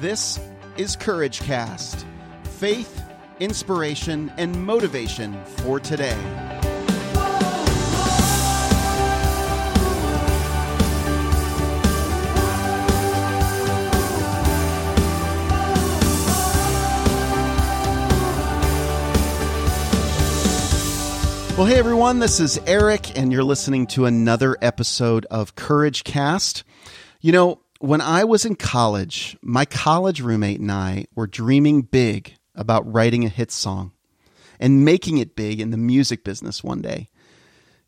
This is Courage Cast faith, inspiration, and motivation for today. Well, hey everyone, this is Eric, and you're listening to another episode of Courage Cast. You know, when I was in college, my college roommate and I were dreaming big about writing a hit song and making it big in the music business one day.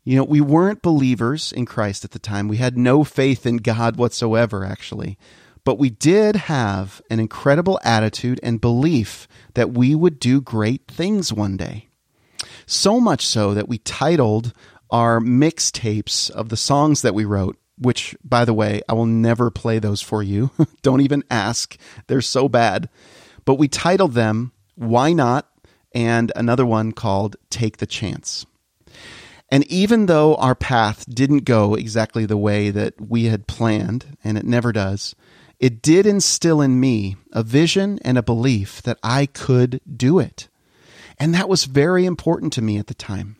You know, we weren't believers in Christ at the time. We had no faith in God whatsoever, actually. But we did have an incredible attitude and belief that we would do great things one day. So much so that we titled our mixtapes of the songs that we wrote, which, by the way, I will never play those for you. Don't even ask. They're so bad. But we titled them Why Not? and another one called Take the Chance. And even though our path didn't go exactly the way that we had planned, and it never does, it did instill in me a vision and a belief that I could do it. And that was very important to me at the time.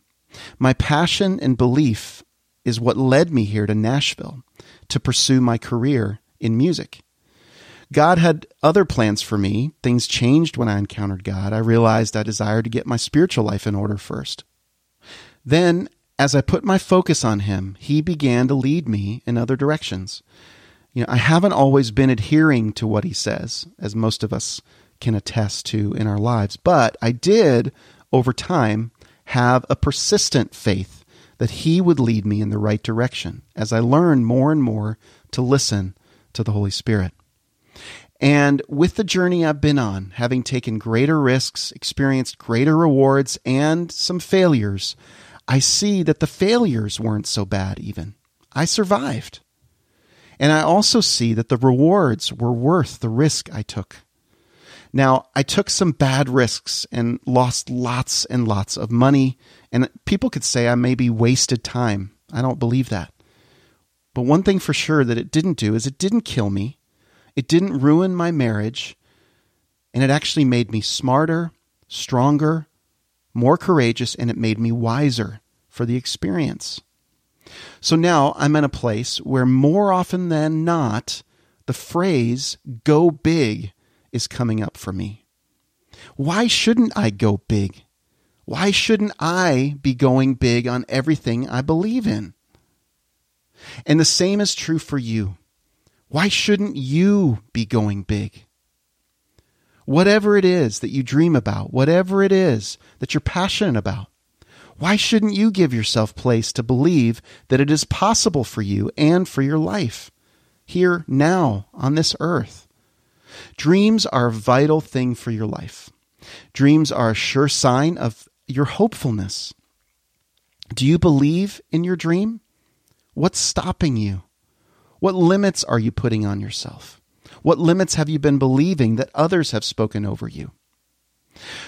My passion and belief is what led me here to Nashville to pursue my career in music. God had other plans for me. Things changed when I encountered God. I realized I desired to get my spiritual life in order first. Then, as I put my focus on Him, He began to lead me in other directions. You know, I haven't always been adhering to what He says, as most of us can attest to in our lives. But I did, over time, have a persistent faith that He would lead me in the right direction as I learned more and more to listen to the Holy Spirit. And with the journey I've been on, having taken greater risks, experienced greater rewards, and some failures, I see that the failures weren't so bad, even. I survived. And I also see that the rewards were worth the risk I took. Now, I took some bad risks and lost lots and lots of money. And people could say I maybe wasted time. I don't believe that. But one thing for sure that it didn't do is it didn't kill me. It didn't ruin my marriage. And it actually made me smarter, stronger, more courageous, and it made me wiser for the experience. So now I'm in a place where more often than not, the phrase go big is coming up for me. Why shouldn't I go big? Why shouldn't I be going big on everything I believe in? And the same is true for you. Why shouldn't you be going big? Whatever it is that you dream about, whatever it is that you're passionate about, why shouldn't you give yourself place to believe that it is possible for you and for your life here now on this earth? Dreams are a vital thing for your life. Dreams are a sure sign of your hopefulness. Do you believe in your dream? What's stopping you? What limits are you putting on yourself? What limits have you been believing that others have spoken over you?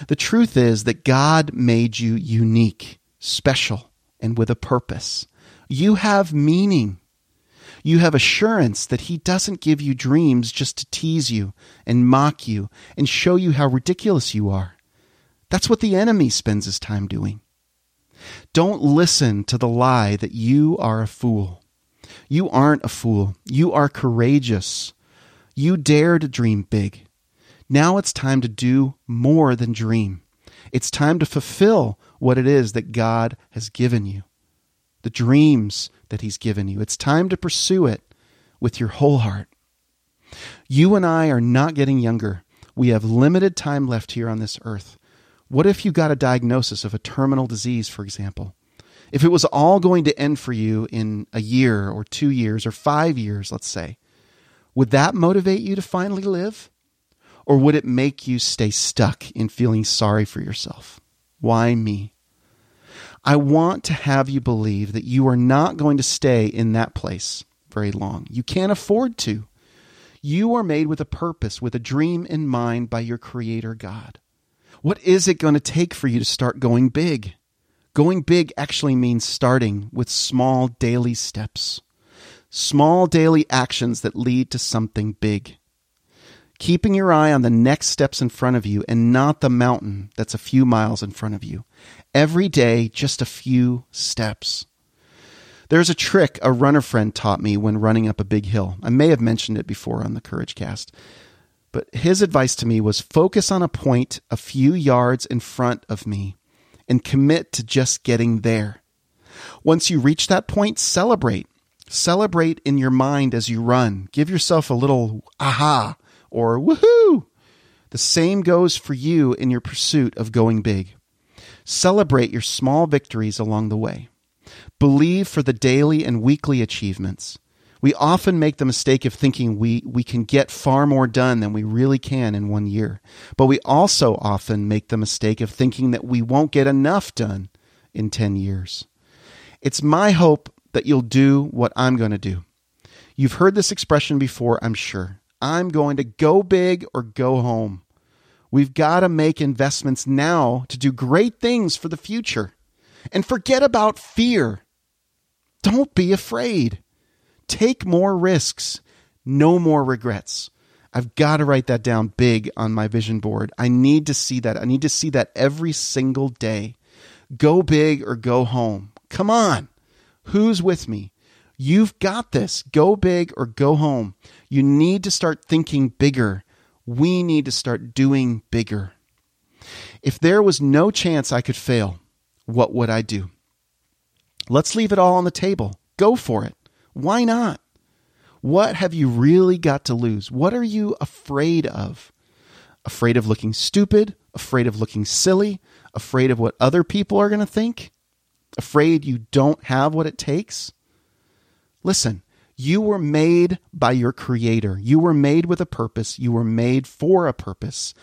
The truth is that God made you unique, special, and with a purpose. You have meaning. You have assurance that He doesn't give you dreams just to tease you and mock you and show you how ridiculous you are. That's what the enemy spends his time doing. Don't listen to the lie that you are a fool. You aren't a fool. You are courageous. You dare to dream big. Now it's time to do more than dream. It's time to fulfill what it is that God has given you, the dreams that He's given you. It's time to pursue it with your whole heart. You and I are not getting younger. We have limited time left here on this earth. What if you got a diagnosis of a terminal disease, for example? If it was all going to end for you in a year or two years or five years, let's say, would that motivate you to finally live? Or would it make you stay stuck in feeling sorry for yourself? Why me? I want to have you believe that you are not going to stay in that place very long. You can't afford to. You are made with a purpose, with a dream in mind by your Creator God. What is it going to take for you to start going big? Going big actually means starting with small daily steps, small daily actions that lead to something big. Keeping your eye on the next steps in front of you and not the mountain that's a few miles in front of you. Every day, just a few steps. There's a trick a runner friend taught me when running up a big hill. I may have mentioned it before on the Courage Cast. But his advice to me was focus on a point a few yards in front of me and commit to just getting there. Once you reach that point, celebrate. Celebrate in your mind as you run. Give yourself a little aha or woohoo. The same goes for you in your pursuit of going big. Celebrate your small victories along the way. Believe for the daily and weekly achievements. We often make the mistake of thinking we, we can get far more done than we really can in one year. But we also often make the mistake of thinking that we won't get enough done in 10 years. It's my hope that you'll do what I'm going to do. You've heard this expression before, I'm sure. I'm going to go big or go home. We've got to make investments now to do great things for the future. And forget about fear. Don't be afraid. Take more risks. No more regrets. I've got to write that down big on my vision board. I need to see that. I need to see that every single day. Go big or go home. Come on. Who's with me? You've got this. Go big or go home. You need to start thinking bigger. We need to start doing bigger. If there was no chance I could fail, what would I do? Let's leave it all on the table. Go for it. Why not? What have you really got to lose? What are you afraid of? Afraid of looking stupid? Afraid of looking silly? Afraid of what other people are going to think? Afraid you don't have what it takes? Listen, you were made by your Creator. You were made with a purpose. You were made for a purpose.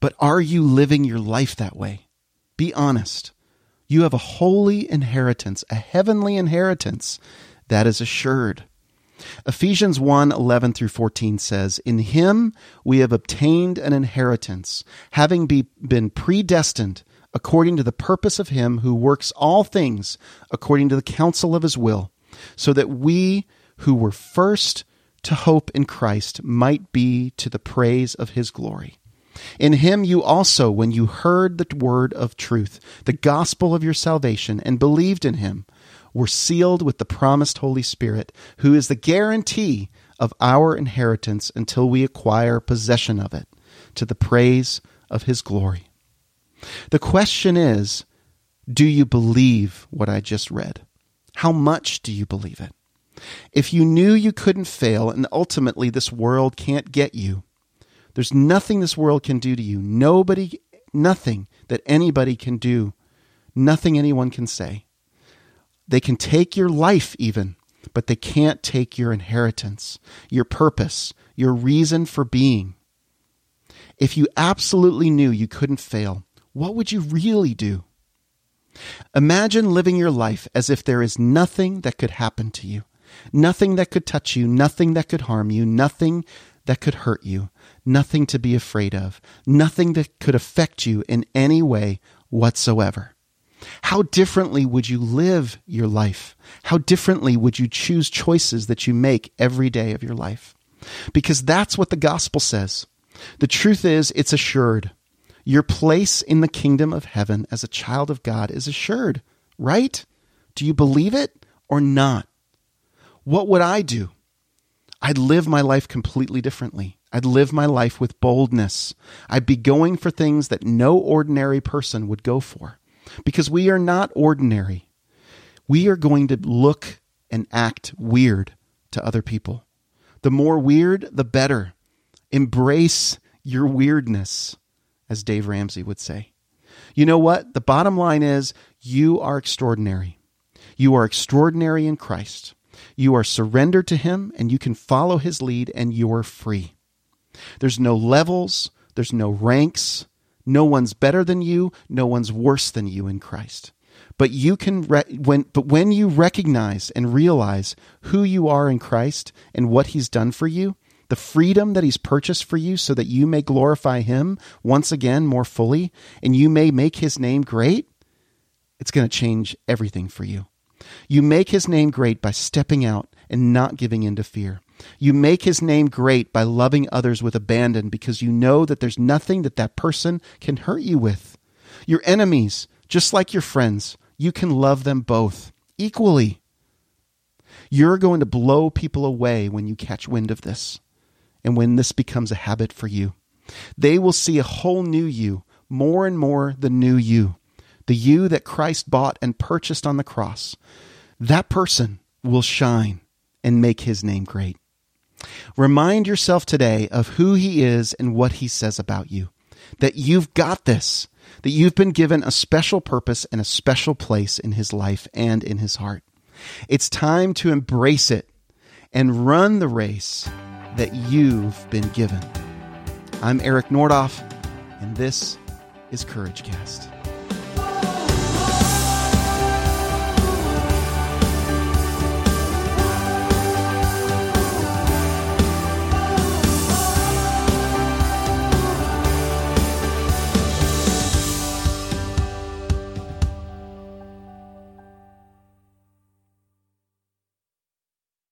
But are you living your life that way? Be honest. You have a holy inheritance, a heavenly inheritance that is assured. Ephesians 1 11 through 14 says, In him we have obtained an inheritance, having be, been predestined according to the purpose of him who works all things according to the counsel of his will, so that we who were first to hope in Christ might be to the praise of his glory. In him you also, when you heard the word of truth, the gospel of your salvation, and believed in him, were sealed with the promised Holy Spirit, who is the guarantee of our inheritance until we acquire possession of it, to the praise of his glory. The question is do you believe what I just read? How much do you believe it? If you knew you couldn't fail and ultimately this world can't get you, there's nothing this world can do to you. Nobody, nothing that anybody can do, nothing anyone can say. They can take your life, even, but they can't take your inheritance, your purpose, your reason for being. If you absolutely knew you couldn't fail, what would you really do? Imagine living your life as if there is nothing that could happen to you, nothing that could touch you, nothing that could harm you, nothing that could hurt you, nothing to be afraid of, nothing that could affect you in any way whatsoever. How differently would you live your life? How differently would you choose choices that you make every day of your life? Because that's what the gospel says. The truth is, it's assured. Your place in the kingdom of heaven as a child of God is assured, right? Do you believe it or not? What would I do? I'd live my life completely differently. I'd live my life with boldness. I'd be going for things that no ordinary person would go for because we are not ordinary. We are going to look and act weird to other people. The more weird, the better. Embrace your weirdness, as Dave Ramsey would say. You know what? The bottom line is you are extraordinary. You are extraordinary in Christ. You are surrendered to Him and you can follow His lead and you're free. There's no levels, there's no ranks. No one's better than you, no one's worse than you in Christ. But you can re- when but when you recognize and realize who you are in Christ and what he's done for you, the freedom that he's purchased for you so that you may glorify him once again more fully and you may make his name great, it's going to change everything for you. You make his name great by stepping out and not giving in to fear. You make his name great by loving others with abandon because you know that there's nothing that that person can hurt you with. Your enemies, just like your friends, you can love them both equally. You're going to blow people away when you catch wind of this and when this becomes a habit for you. They will see a whole new you, more and more the new you, the you that Christ bought and purchased on the cross. That person will shine and make his name great. Remind yourself today of who he is and what he says about you. That you've got this, that you've been given a special purpose and a special place in his life and in his heart. It's time to embrace it and run the race that you've been given. I'm Eric Nordoff, and this is Courage Cast.